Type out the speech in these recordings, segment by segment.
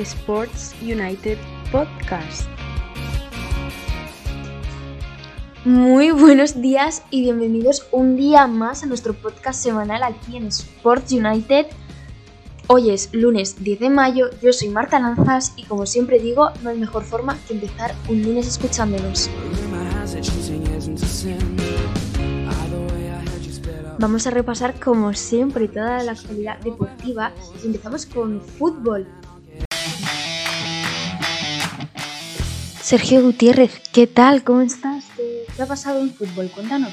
Sports United Podcast. Muy buenos días y bienvenidos un día más a nuestro podcast semanal aquí en Sports United. Hoy es lunes 10 de mayo, yo soy Marta Lanzas y como siempre digo, no hay mejor forma que empezar un lunes escuchándonos. Vamos a repasar como siempre toda la actualidad deportiva y empezamos con fútbol. Sergio Gutiérrez, ¿qué tal? ¿Cómo estás? ¿Qué ha pasado en fútbol? Cuéntanos.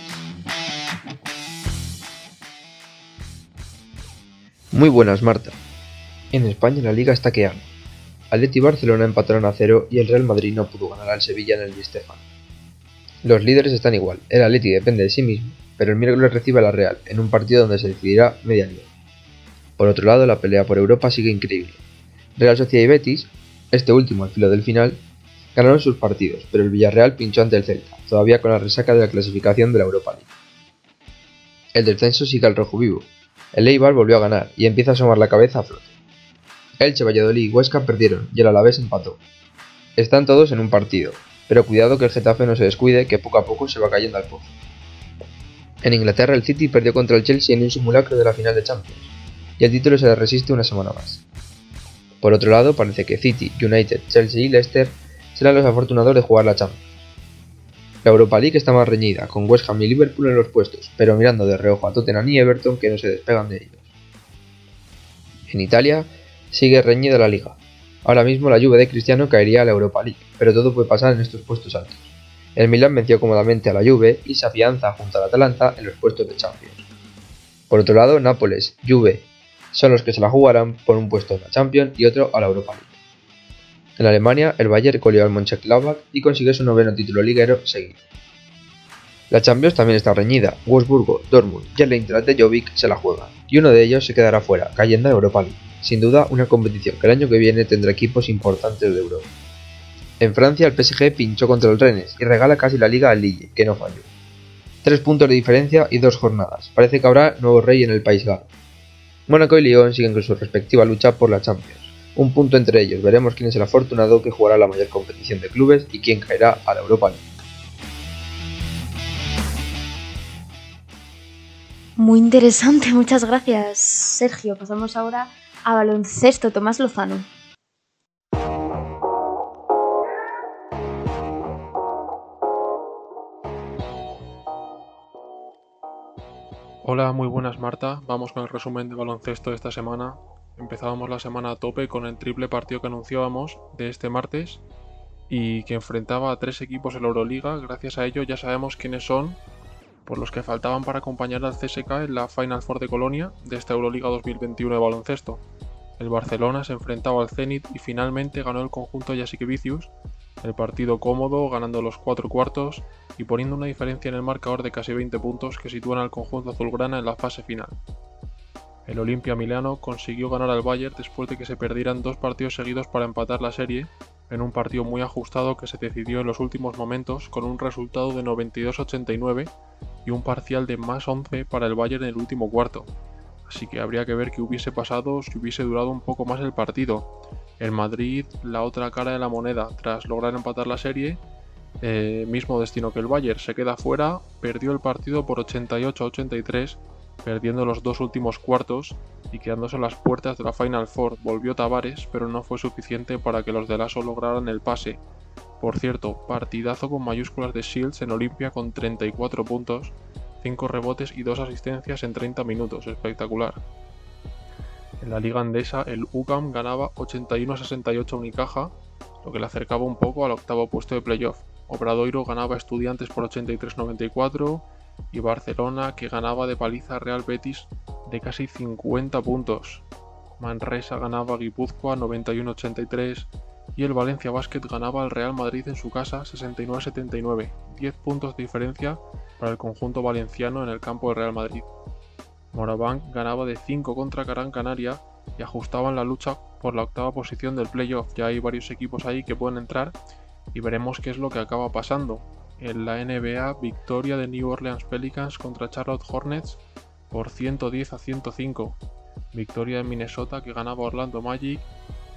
Muy buenas, Marta. En España la liga está que Atleti y Barcelona empataron a cero y el Real Madrid no pudo ganar al Sevilla en el Di Los líderes están igual, el Atleti depende de sí mismo pero el miércoles recibe a la Real, en un partido donde se decidirá media. Por otro lado, la pelea por Europa sigue increíble. Real Sociedad y Betis, este último al filo del final, ganaron sus partidos, pero el Villarreal pinchó ante el Celta, todavía con la resaca de la clasificación de la Europa League. El descenso sigue al rojo vivo. El Eibar volvió a ganar y empieza a asomar la cabeza a flote. Elche, Valladolid y Huesca perdieron y el Alavés empató. Están todos en un partido, pero cuidado que el Getafe no se descuide que poco a poco se va cayendo al pozo. En Inglaterra el City perdió contra el Chelsea en un simulacro de la final de Champions, y el título se le resiste una semana más. Por otro lado, parece que City, United, Chelsea y Leicester serán los afortunados de jugar la Champions. La Europa League está más reñida, con West Ham y Liverpool en los puestos, pero mirando de reojo a Tottenham y Everton que no se despegan de ellos. En Italia sigue reñida la liga. Ahora mismo la lluvia de Cristiano caería a la Europa League, pero todo puede pasar en estos puestos altos. El Milan venció cómodamente a la Juve y se afianza junto al Atalanta en los puestos de Champions. Por otro lado, Nápoles, Juve son los que se la jugarán por un puesto en la Champions y otro a la Europa League. En Alemania, el Bayern colió al Mönchengladbach y consiguió su noveno título liguero seguido. La Champions también está reñida. Wolfsburgo, Dortmund y el Eintracht de Jovic se la juegan, y uno de ellos se quedará fuera, cayendo a Europa League. Sin duda, una competición que el año que viene tendrá equipos importantes de Europa. En Francia el PSG pinchó contra el Rennes y regala casi la liga al Lille, que no falló. Tres puntos de diferencia y dos jornadas. Parece que habrá nuevo rey en el país galo. Mónaco y Lyon siguen con su respectiva lucha por la Champions. Un punto entre ellos. Veremos quién es el afortunado que jugará la mayor competición de clubes y quién caerá a la Europa League. Muy interesante, muchas gracias, Sergio. Pasamos ahora a baloncesto. Tomás Lozano. Hola, muy buenas Marta. Vamos con el resumen de baloncesto de esta semana. Empezábamos la semana a tope con el triple partido que anunciábamos de este martes y que enfrentaba a tres equipos en la Euroliga. Gracias a ello ya sabemos quiénes son por los que faltaban para acompañar al CSK en la Final Four de Colonia de esta Euroliga 2021 de baloncesto. El Barcelona se enfrentaba al Zenit y finalmente ganó el conjunto Jasikevicius el partido cómodo, ganando los cuatro cuartos y poniendo una diferencia en el marcador de casi 20 puntos que sitúan al conjunto azulgrana en la fase final. El Olimpia Milano consiguió ganar al Bayern después de que se perdieran dos partidos seguidos para empatar la serie, en un partido muy ajustado que se decidió en los últimos momentos con un resultado de 92-89 y un parcial de más 11 para el Bayern en el último cuarto. Así que habría que ver qué hubiese pasado si hubiese durado un poco más el partido. El Madrid, la otra cara de la moneda, tras lograr empatar la serie, eh, mismo destino que el Bayern, se queda fuera, perdió el partido por 88-83, perdiendo los dos últimos cuartos y quedándose en las puertas de la Final Four. Volvió Tavares, pero no fue suficiente para que los de Lasso lograran el pase. Por cierto, partidazo con mayúsculas de Shields en Olimpia con 34 puntos, 5 rebotes y 2 asistencias en 30 minutos, espectacular. En la liga andesa, el UCAM ganaba 81-68 a Unicaja, lo que le acercaba un poco al octavo puesto de playoff. Obradoiro ganaba a Estudiantes por 83-94 y Barcelona que ganaba de paliza Real Betis de casi 50 puntos. Manresa ganaba a Guipúzcoa 91-83 y el Valencia Basket ganaba al Real Madrid en su casa 69-79, 10 puntos de diferencia para el conjunto valenciano en el campo de Real Madrid. Morabank ganaba de 5 contra Gran Canaria y ajustaban la lucha por la octava posición del playoff. Ya hay varios equipos ahí que pueden entrar y veremos qué es lo que acaba pasando. En la NBA, victoria de New Orleans Pelicans contra Charlotte Hornets por 110 a 105. Victoria de Minnesota que ganaba Orlando Magic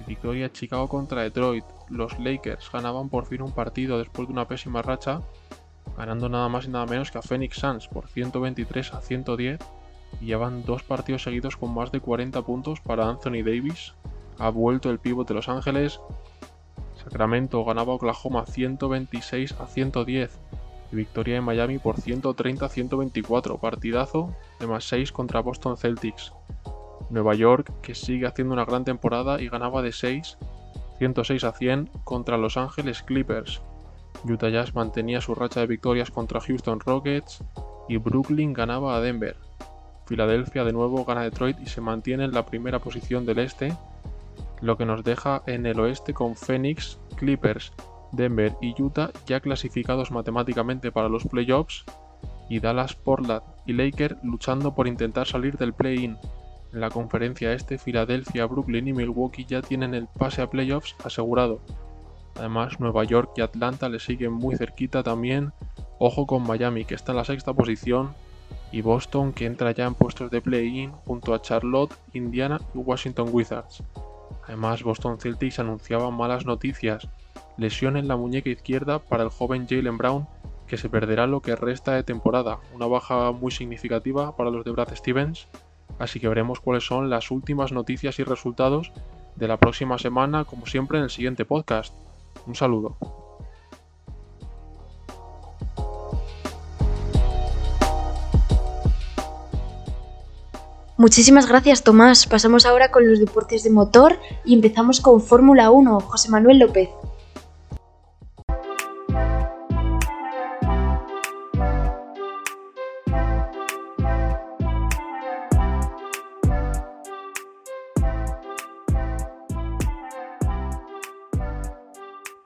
victoria Chicago contra Detroit. Los Lakers ganaban por fin un partido después de una pésima racha, ganando nada más y nada menos que a Phoenix Suns por 123 a 110 y llevan dos partidos seguidos con más de 40 puntos para Anthony Davis. Ha vuelto el pívot de Los Ángeles. Sacramento ganaba a Oklahoma 126 a 110 y victoria en Miami por 130 a 124, partidazo de más 6 contra Boston Celtics. Nueva York, que sigue haciendo una gran temporada y ganaba de 6, 106 a 100 contra Los Ángeles Clippers. Utah Jazz mantenía su racha de victorias contra Houston Rockets y Brooklyn ganaba a Denver. Filadelfia de nuevo gana a Detroit y se mantiene en la primera posición del este, lo que nos deja en el oeste con Phoenix, Clippers, Denver y Utah ya clasificados matemáticamente para los playoffs y Dallas, Portland y Lakers luchando por intentar salir del play-in. En la conferencia este, Filadelfia, Brooklyn y Milwaukee ya tienen el pase a playoffs asegurado. Además, Nueva York y Atlanta le siguen muy cerquita también. Ojo con Miami, que está en la sexta posición, y Boston, que entra ya en puestos de play-in junto a Charlotte, Indiana y Washington Wizards. Además, Boston Celtics anunciaba malas noticias. Lesión en la muñeca izquierda para el joven Jalen Brown, que se perderá lo que resta de temporada. Una baja muy significativa para los de Brad Stevens así que veremos cuáles son las últimas noticias y resultados de la próxima semana, como siempre en el siguiente podcast. Un saludo. Muchísimas gracias Tomás. Pasamos ahora con los deportes de motor y empezamos con Fórmula 1. José Manuel López.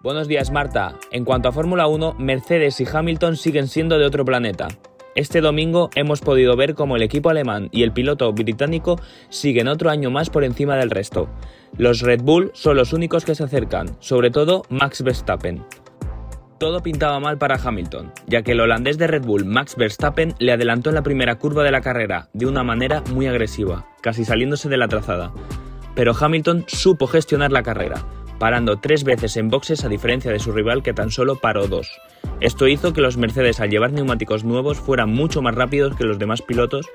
Buenos días Marta. En cuanto a Fórmula 1, Mercedes y Hamilton siguen siendo de otro planeta. Este domingo hemos podido ver cómo el equipo alemán y el piloto británico siguen otro año más por encima del resto. Los Red Bull son los únicos que se acercan, sobre todo Max Verstappen. Todo pintaba mal para Hamilton, ya que el holandés de Red Bull Max Verstappen le adelantó en la primera curva de la carrera de una manera muy agresiva, casi saliéndose de la trazada. Pero Hamilton supo gestionar la carrera, parando tres veces en boxes a diferencia de su rival que tan solo paró dos. Esto hizo que los Mercedes al llevar neumáticos nuevos fueran mucho más rápidos que los demás pilotos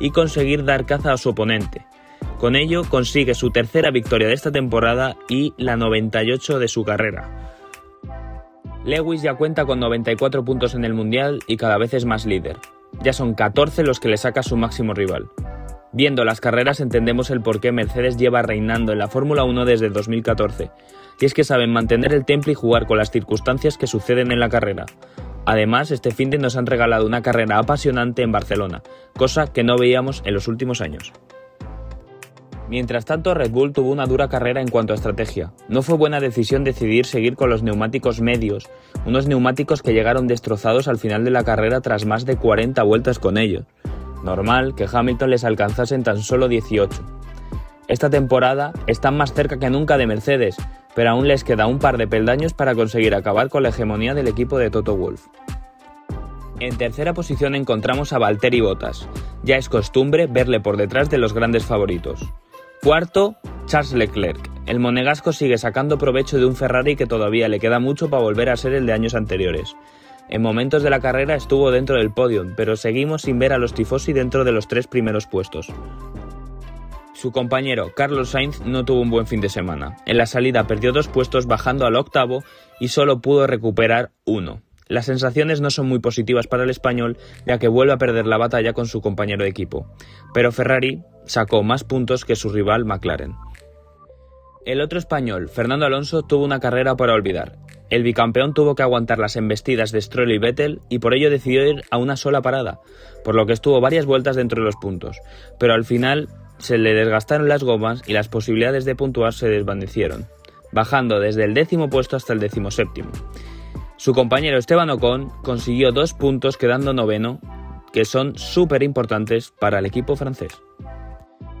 y conseguir dar caza a su oponente. Con ello consigue su tercera victoria de esta temporada y la 98 de su carrera. Lewis ya cuenta con 94 puntos en el Mundial y cada vez es más líder. Ya son 14 los que le saca su máximo rival. Viendo las carreras entendemos el por qué Mercedes lleva reinando en la Fórmula 1 desde 2014, y es que saben mantener el temple y jugar con las circunstancias que suceden en la carrera. Además, este fin de nos han regalado una carrera apasionante en Barcelona, cosa que no veíamos en los últimos años. Mientras tanto, Red Bull tuvo una dura carrera en cuanto a estrategia. No fue buena decisión decidir seguir con los neumáticos medios, unos neumáticos que llegaron destrozados al final de la carrera tras más de 40 vueltas con ellos. Normal que Hamilton les alcanzase en tan solo 18. Esta temporada están más cerca que nunca de Mercedes, pero aún les queda un par de peldaños para conseguir acabar con la hegemonía del equipo de Toto Wolff. En tercera posición encontramos a Valtteri Bottas. Ya es costumbre verle por detrás de los grandes favoritos. Cuarto, Charles Leclerc. El monegasco sigue sacando provecho de un Ferrari que todavía le queda mucho para volver a ser el de años anteriores. En momentos de la carrera estuvo dentro del podio, pero seguimos sin ver a los tifosi dentro de los tres primeros puestos. Su compañero Carlos Sainz no tuvo un buen fin de semana. En la salida perdió dos puestos bajando al octavo y solo pudo recuperar uno. Las sensaciones no son muy positivas para el español, ya que vuelve a perder la batalla con su compañero de equipo. Pero Ferrari sacó más puntos que su rival McLaren. El otro español, Fernando Alonso, tuvo una carrera para olvidar. El bicampeón tuvo que aguantar las embestidas de Stroll y Vettel y por ello decidió ir a una sola parada, por lo que estuvo varias vueltas dentro de los puntos, pero al final se le desgastaron las gomas y las posibilidades de puntuar se desvanecieron, bajando desde el décimo puesto hasta el décimo séptimo. Su compañero Esteban Ocon consiguió dos puntos quedando noveno, que son súper importantes para el equipo francés.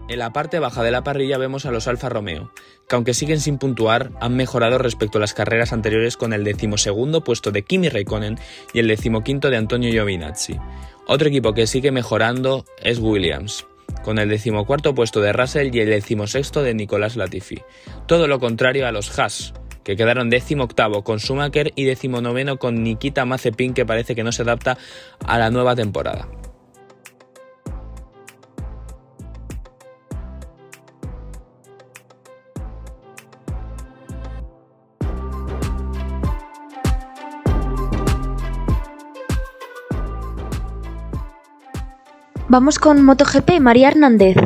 En la parte baja de la parrilla vemos a los Alfa Romeo, que aunque siguen sin puntuar, han mejorado respecto a las carreras anteriores con el decimosegundo puesto de Kimi Raikkonen y el decimoquinto de Antonio Giovinazzi. Otro equipo que sigue mejorando es Williams, con el decimocuarto puesto de Russell y el decimosexto de Nicolás Latifi. Todo lo contrario a los Haas, que quedaron décimo octavo con Schumacher y decimonoveno con Nikita Mazepin, que parece que no se adapta a la nueva temporada. Vamos con MotoGP, María Hernández.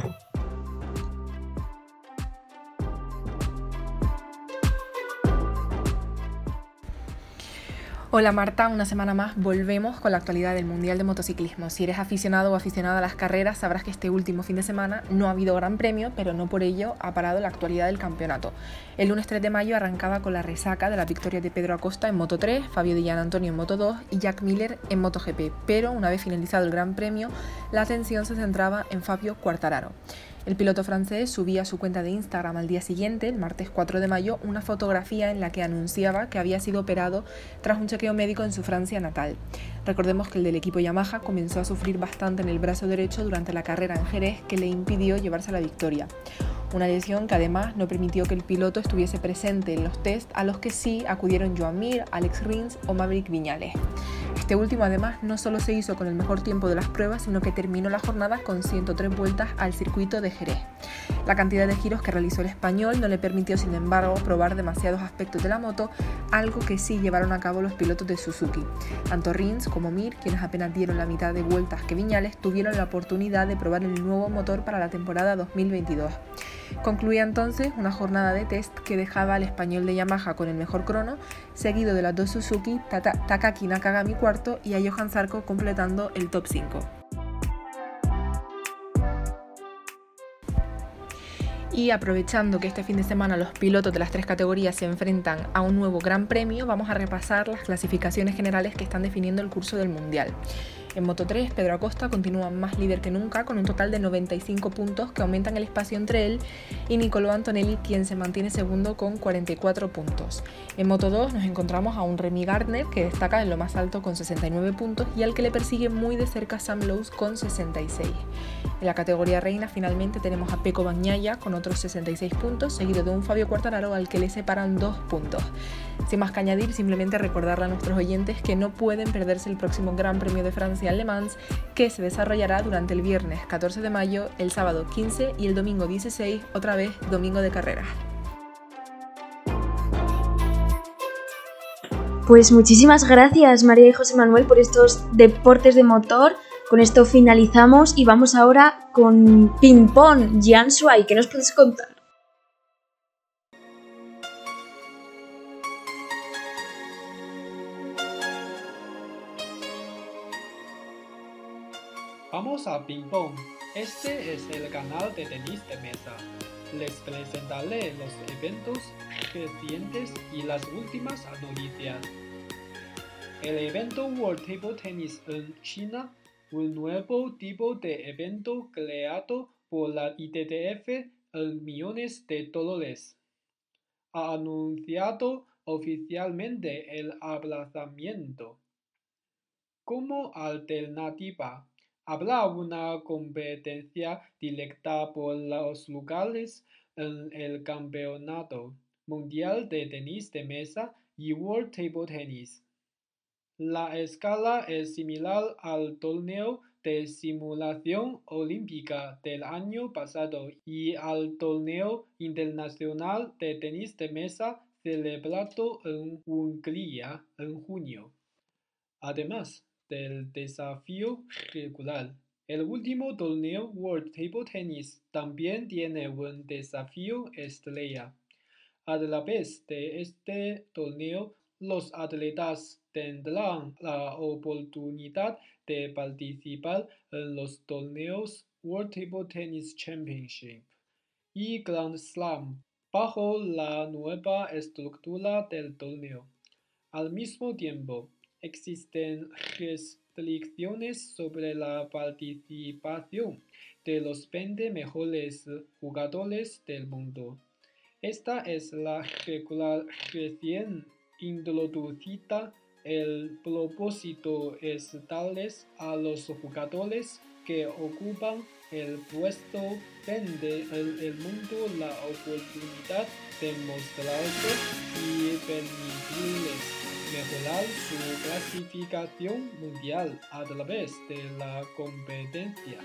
Hola Marta, una semana más volvemos con la actualidad del Mundial de Motociclismo. Si eres aficionado o aficionada a las carreras, sabrás que este último fin de semana no ha habido gran premio, pero no por ello ha parado la actualidad del campeonato. El lunes 3 de mayo arrancaba con la resaca de la victoria de Pedro Acosta en Moto 3, Fabio Di Antonio en Moto 2 y Jack Miller en MotoGP, pero una vez finalizado el Gran Premio, la atención se centraba en Fabio Quartararo. El piloto francés subía a su cuenta de Instagram al día siguiente, el martes 4 de mayo, una fotografía en la que anunciaba que había sido operado tras un chequeo médico en su Francia natal. Recordemos que el del equipo Yamaha comenzó a sufrir bastante en el brazo derecho durante la carrera en Jerez que le impidió llevarse la victoria. Una lesión que además no permitió que el piloto estuviese presente en los test a los que sí acudieron Joan Mir, Alex Rins o Maverick Viñales. Este último además no solo se hizo con el mejor tiempo de las pruebas, sino que terminó la jornada con 103 vueltas al circuito de Jerez. La cantidad de giros que realizó el español no le permitió, sin embargo, probar demasiados aspectos de la moto, algo que sí llevaron a cabo los pilotos de Suzuki. Tanto Rins como Mir, quienes apenas dieron la mitad de vueltas que Viñales, tuvieron la oportunidad de probar el nuevo motor para la temporada 2022. Concluía entonces una jornada de test que dejaba al español de Yamaha con el mejor crono, seguido de las dos Suzuki, Takaki Nakagami cuarto y a Johan Zarco completando el top 5. Y aprovechando que este fin de semana los pilotos de las tres categorías se enfrentan a un nuevo Gran Premio, vamos a repasar las clasificaciones generales que están definiendo el curso del Mundial. En Moto 3, Pedro Acosta continúa más líder que nunca, con un total de 95 puntos que aumentan el espacio entre él y Nicolò Antonelli, quien se mantiene segundo con 44 puntos. En Moto 2 nos encontramos a un Remy Gardner, que destaca en lo más alto con 69 puntos, y al que le persigue muy de cerca Sam Lowe con 66. En la categoría reina finalmente tenemos a Peco Bagnaia con otros 66 puntos, seguido de un Fabio Quartararo al que le separan 2 puntos. Sin más que añadir, simplemente recordarle a nuestros oyentes que no pueden perderse el próximo Gran Premio de Francia Le Mans, que se desarrollará durante el viernes 14 de mayo, el sábado 15 y el domingo 16, otra vez domingo de carrera. Pues muchísimas gracias María y José Manuel por estos deportes de motor. Con esto finalizamos y vamos ahora con ping pong. Jan Suay, ¿qué nos puedes contar? Vamos a Ping Pong. Este es el canal de tenis de mesa. Les presentaré los eventos recientes y las últimas noticias. El evento World Table Tennis en China, un nuevo tipo de evento creado por la ITTF en millones de dólares, ha anunciado oficialmente el aplazamiento. Como alternativa, Habrá una competencia directa por los lugares en el Campeonato Mundial de Tenis de Mesa y World Table Tennis. La escala es similar al torneo de simulación olímpica del año pasado y al torneo internacional de tenis de mesa celebrado en Hungría en junio. Además, del desafío regular. El último torneo World Table Tennis también tiene un desafío estrella. A la vez de este torneo, los atletas tendrán la oportunidad de participar en los torneos World Table Tennis Championship y Grand Slam bajo la nueva estructura del torneo. Al mismo tiempo, existen restricciones sobre la participación de los 20 mejores jugadores del mundo. Esta es la regular recién introducida. El propósito es darles a los jugadores que ocupan el puesto vende el, el mundo la oportunidad de mostrarse y permitirles mejorar su clasificación mundial a través de la competencia.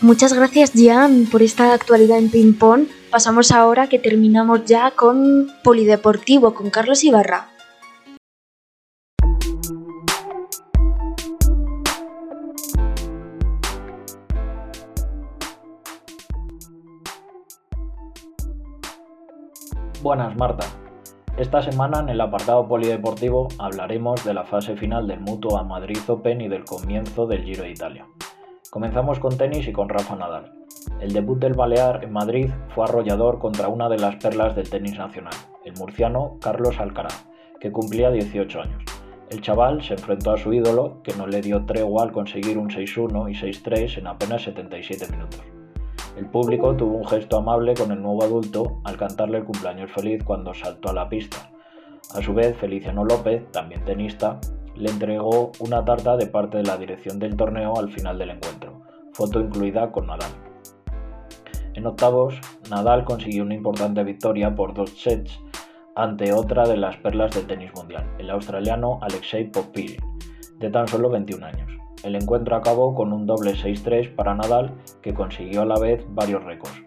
Muchas gracias, Jan, por esta actualidad en ping-pong. Pasamos ahora que terminamos ya con Polideportivo, con Carlos Ibarra. Buenas, Marta. Esta semana en el apartado polideportivo hablaremos de la fase final del Mutua Madrid Open y del comienzo del Giro de Italia. Comenzamos con tenis y con Rafa Nadal. El debut del Balear en Madrid fue arrollador contra una de las perlas del tenis nacional, el murciano Carlos Alcaraz, que cumplía 18 años. El chaval se enfrentó a su ídolo, que no le dio tregua al conseguir un 6-1 y 6-3 en apenas 77 minutos. El público tuvo un gesto amable con el nuevo adulto al cantarle el cumpleaños feliz cuando saltó a la pista. A su vez, Feliciano López, también tenista, le entregó una tarta de parte de la dirección del torneo al final del encuentro, foto incluida con Nadal. En octavos, Nadal consiguió una importante victoria por dos sets ante otra de las perlas del tenis mundial, el australiano Alexei Popil, de tan solo 21 años. El encuentro acabó con un doble 6-3 para Nadal, que consiguió a la vez varios récords.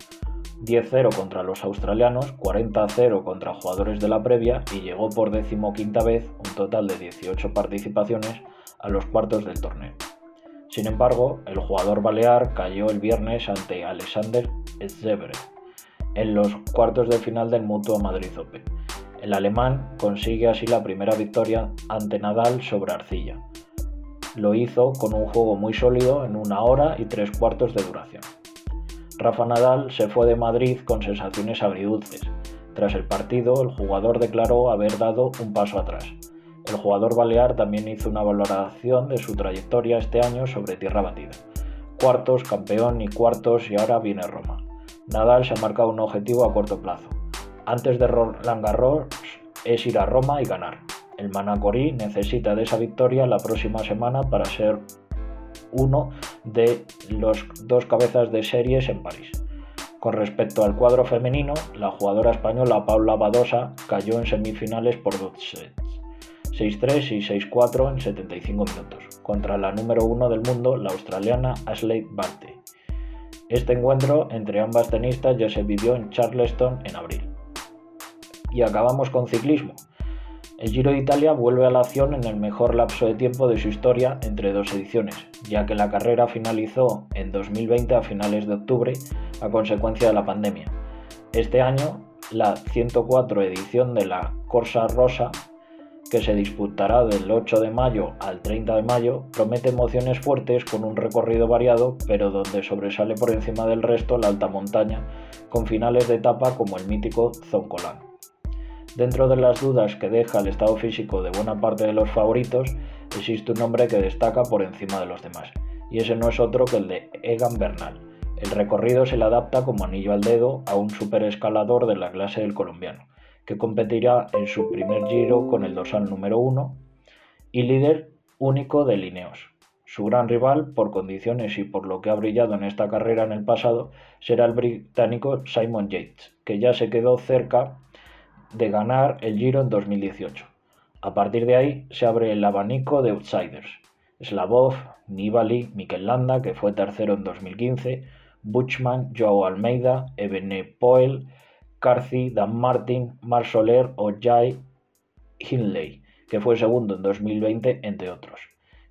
10-0 contra los australianos, 40-0 contra jugadores de la previa y llegó por decimoquinta vez, un total de 18 participaciones, a los cuartos del torneo. Sin embargo, el jugador balear cayó el viernes ante Alexander Zverev en los cuartos de final del Mutuo Madrid Open. El alemán consigue así la primera victoria ante Nadal sobre arcilla. Lo hizo con un juego muy sólido en una hora y tres cuartos de duración. Rafa Nadal se fue de Madrid con sensaciones agridulces. Tras el partido, el jugador declaró haber dado un paso atrás. El jugador balear también hizo una valoración de su trayectoria este año sobre tierra batida. Cuartos, campeón y cuartos y ahora viene Roma. Nadal se ha marcado un objetivo a corto plazo. Antes de Roland Garros es ir a Roma y ganar. El Manacorí necesita de esa victoria la próxima semana para ser uno de los dos cabezas de series en París. Con respecto al cuadro femenino, la jugadora española Paula Badosa cayó en semifinales por dos sets, 6-3 y 6-4 en 75 minutos, contra la número uno del mundo, la australiana Ashley Barty. Este encuentro entre ambas tenistas ya se vivió en Charleston en abril. Y acabamos con ciclismo. El Giro de Italia vuelve a la acción en el mejor lapso de tiempo de su historia entre dos ediciones, ya que la carrera finalizó en 2020 a finales de octubre a consecuencia de la pandemia. Este año, la 104 edición de la Corsa Rosa, que se disputará del 8 de mayo al 30 de mayo, promete emociones fuertes con un recorrido variado, pero donde sobresale por encima del resto la alta montaña, con finales de etapa como el mítico Zoncolan. Dentro de las dudas que deja el estado físico de buena parte de los favoritos, existe un nombre que destaca por encima de los demás, y ese no es otro que el de Egan Bernal. El recorrido se le adapta como anillo al dedo a un superescalador de la clase del colombiano, que competirá en su primer giro con el dorsal número 1 y líder único de Lineos. Su gran rival, por condiciones y por lo que ha brillado en esta carrera en el pasado, será el británico Simon Yates, que ya se quedó cerca de ganar el Giro en 2018. A partir de ahí se abre el abanico de outsiders. Slavov, Nibali, Mikel Landa, que fue tercero en 2015, Buchman, Joao Almeida, Poel, Carthy, Dan Martin, Marc Soler o Jai Hindley, que fue segundo en 2020, entre otros.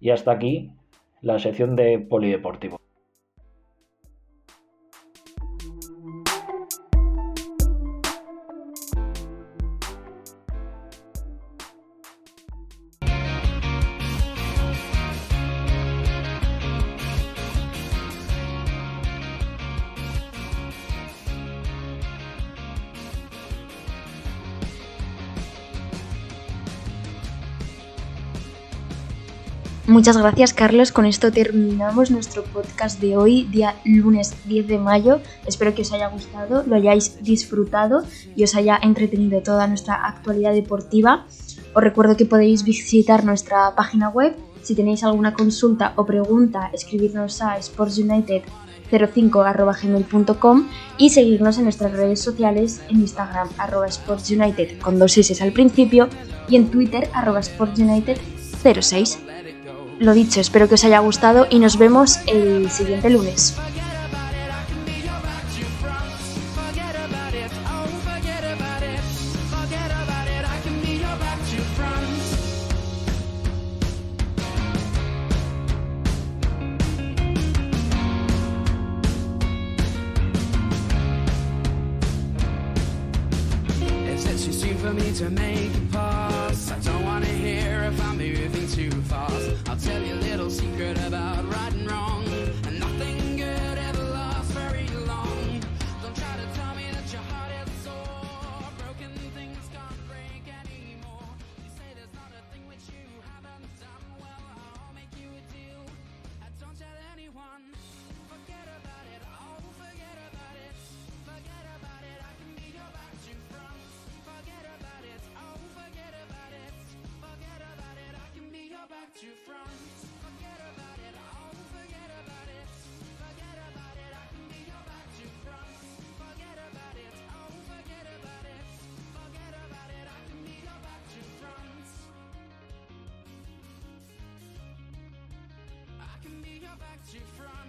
Y hasta aquí la sección de polideportivo. Muchas gracias Carlos, con esto terminamos nuestro podcast de hoy, día lunes 10 de mayo. Espero que os haya gustado, lo hayáis disfrutado y os haya entretenido toda nuestra actualidad deportiva. Os recuerdo que podéis visitar nuestra página web. Si tenéis alguna consulta o pregunta, escribirnos a sportsunited05.gmail.com y seguirnos en nuestras redes sociales en Instagram arroba sportsunited con dos S al principio y en Twitter arroba sportsunited06. Lo dicho, espero que os haya gustado y nos vemos el siguiente lunes. To front. Forget about it. Oh, forget about it. Forget about it. I can be your back to front. Forget about it. Oh, forget about it. Forget about it. I can be your back to front. I can be your back to front.